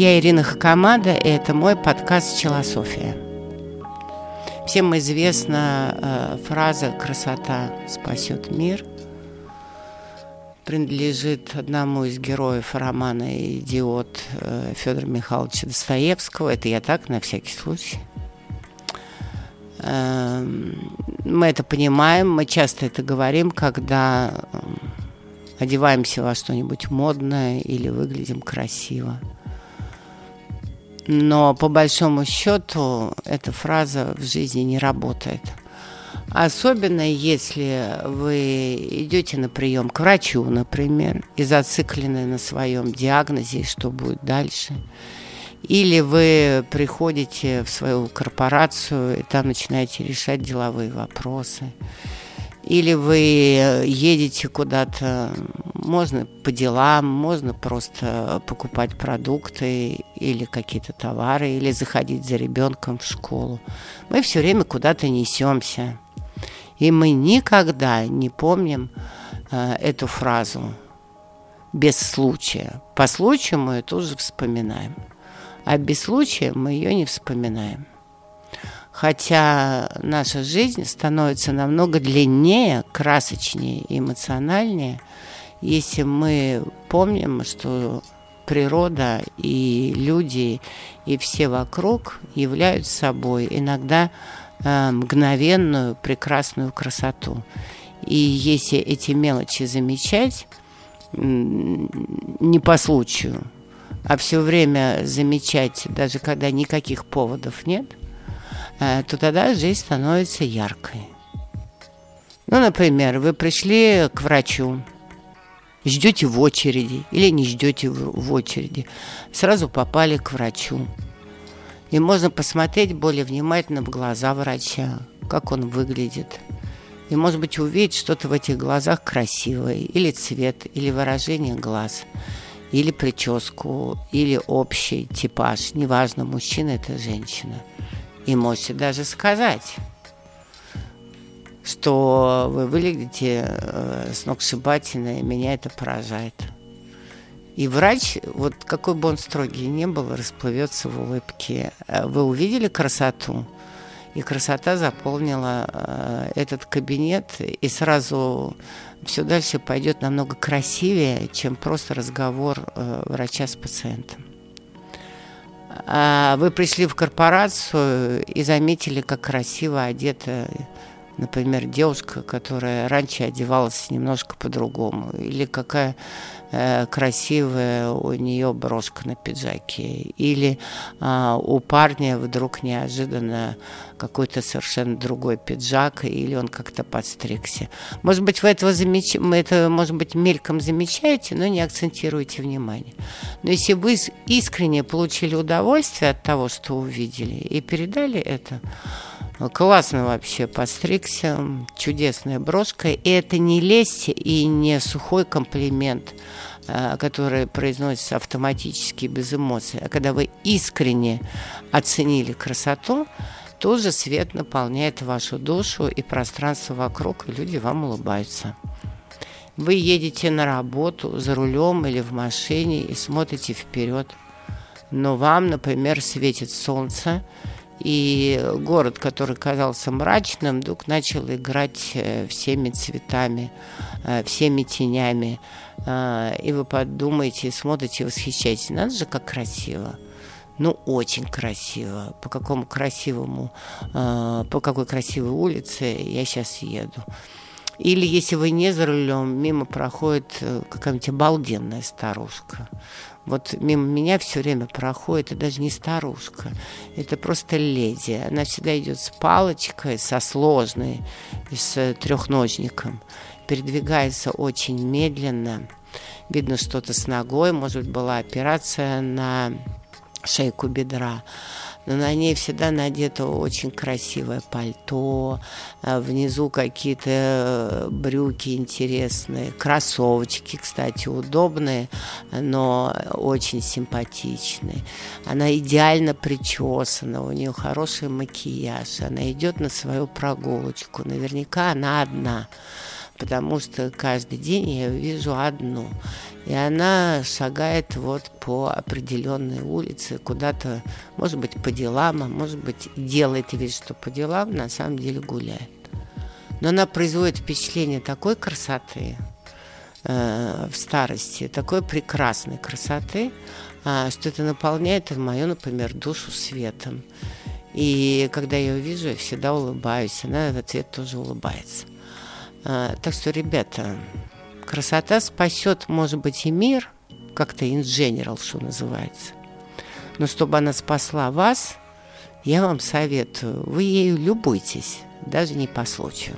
Я Ирина Хакамада, и это мой подкаст «Челософия». Всем известна э, фраза «красота спасет мир». Принадлежит одному из героев романа «Идиот» э, Федора Михайловича Достоевского. Это я так, на всякий случай. Э, мы это понимаем, мы часто это говорим, когда э, одеваемся во что-нибудь модное или выглядим красиво. Но по большому счету эта фраза в жизни не работает. Особенно если вы идете на прием к врачу, например, и зациклены на своем диагнозе, что будет дальше. Или вы приходите в свою корпорацию и там начинаете решать деловые вопросы или вы едете куда-то, можно по делам, можно просто покупать продукты или какие-то товары, или заходить за ребенком в школу. Мы все время куда-то несемся. И мы никогда не помним э, эту фразу без случая. По случаю мы ее тоже вспоминаем. А без случая мы ее не вспоминаем. Хотя наша жизнь становится намного длиннее, красочнее, эмоциональнее, если мы помним, что природа и люди и все вокруг являются собой иногда э, мгновенную прекрасную красоту. И если эти мелочи замечать не по случаю, а все время замечать, даже когда никаких поводов нет, то тогда жизнь становится яркой. Ну, например, вы пришли к врачу, ждете в очереди или не ждете в очереди, сразу попали к врачу. И можно посмотреть более внимательно в глаза врача, как он выглядит. И, может быть, увидеть что-то в этих глазах красивое, или цвет, или выражение глаз, или прическу, или общий типаж. Неважно, мужчина это женщина – и можете даже сказать, что вы выглядите э, сногсшибательно, и меня это поражает. И врач, вот какой бы он строгий ни был, расплывется в улыбке. Э, вы увидели красоту, и красота заполнила э, этот кабинет, и сразу все дальше пойдет намного красивее, чем просто разговор э, врача с пациентом. А вы пришли в корпорацию и заметили, как красиво одета, например, девушка, которая раньше одевалась немножко по-другому, или какая э, красивая у нее брошка на пиджаке, или э, у парня вдруг неожиданно какой-то совершенно другой пиджак, или он как-то подстригся. Может быть, вы этого замеч... это, может быть, мельком замечаете, но не акцентируете внимание. Но если вы искренне получили удовольствие от того, что увидели, и передали это, Классно вообще подстригся, чудесная брошка. И это не лесть и не сухой комплимент, э, который произносится автоматически без эмоций. А когда вы искренне оценили красоту, тоже свет наполняет вашу душу и пространство вокруг, и люди вам улыбаются. Вы едете на работу за рулем или в машине и смотрите вперед. Но вам, например, светит солнце, и город, который казался мрачным, вдруг начал играть э, всеми цветами, э, всеми тенями. Э, и вы подумаете, смотрите, восхищаетесь. Надо же, как красиво ну, очень красиво. По какому красивому, по какой красивой улице я сейчас еду. Или если вы не за рулем, мимо проходит э, какая-нибудь обалденная старушка. Вот мимо меня все время проходит, это даже не старушка, это просто леди. Она всегда идет с палочкой, со сложной, с трехножником. Передвигается очень медленно. Видно что-то с ногой, может быть, была операция на шейку бедра. Но на ней всегда надето очень красивое пальто, а внизу какие-то э, брюки интересные, кроссовочки, кстати, удобные, но очень симпатичные. Она идеально причесана, у нее хороший макияж, она идет на свою прогулочку, наверняка она одна потому что каждый день я вижу одну. И она шагает вот по определенной улице, куда-то, может быть, по делам, а может быть, делает вид, что по делам, на самом деле гуляет. Но она производит впечатление такой красоты э, в старости, такой прекрасной красоты, э, что это наполняет мою, например, душу светом. И когда я ее вижу, я всегда улыбаюсь. Она в ответ тоже улыбается. А, так что, ребята, красота спасет, может быть, и мир, как-то in general, что называется. Но чтобы она спасла вас, я вам советую, вы ею любуйтесь, даже не по случаю.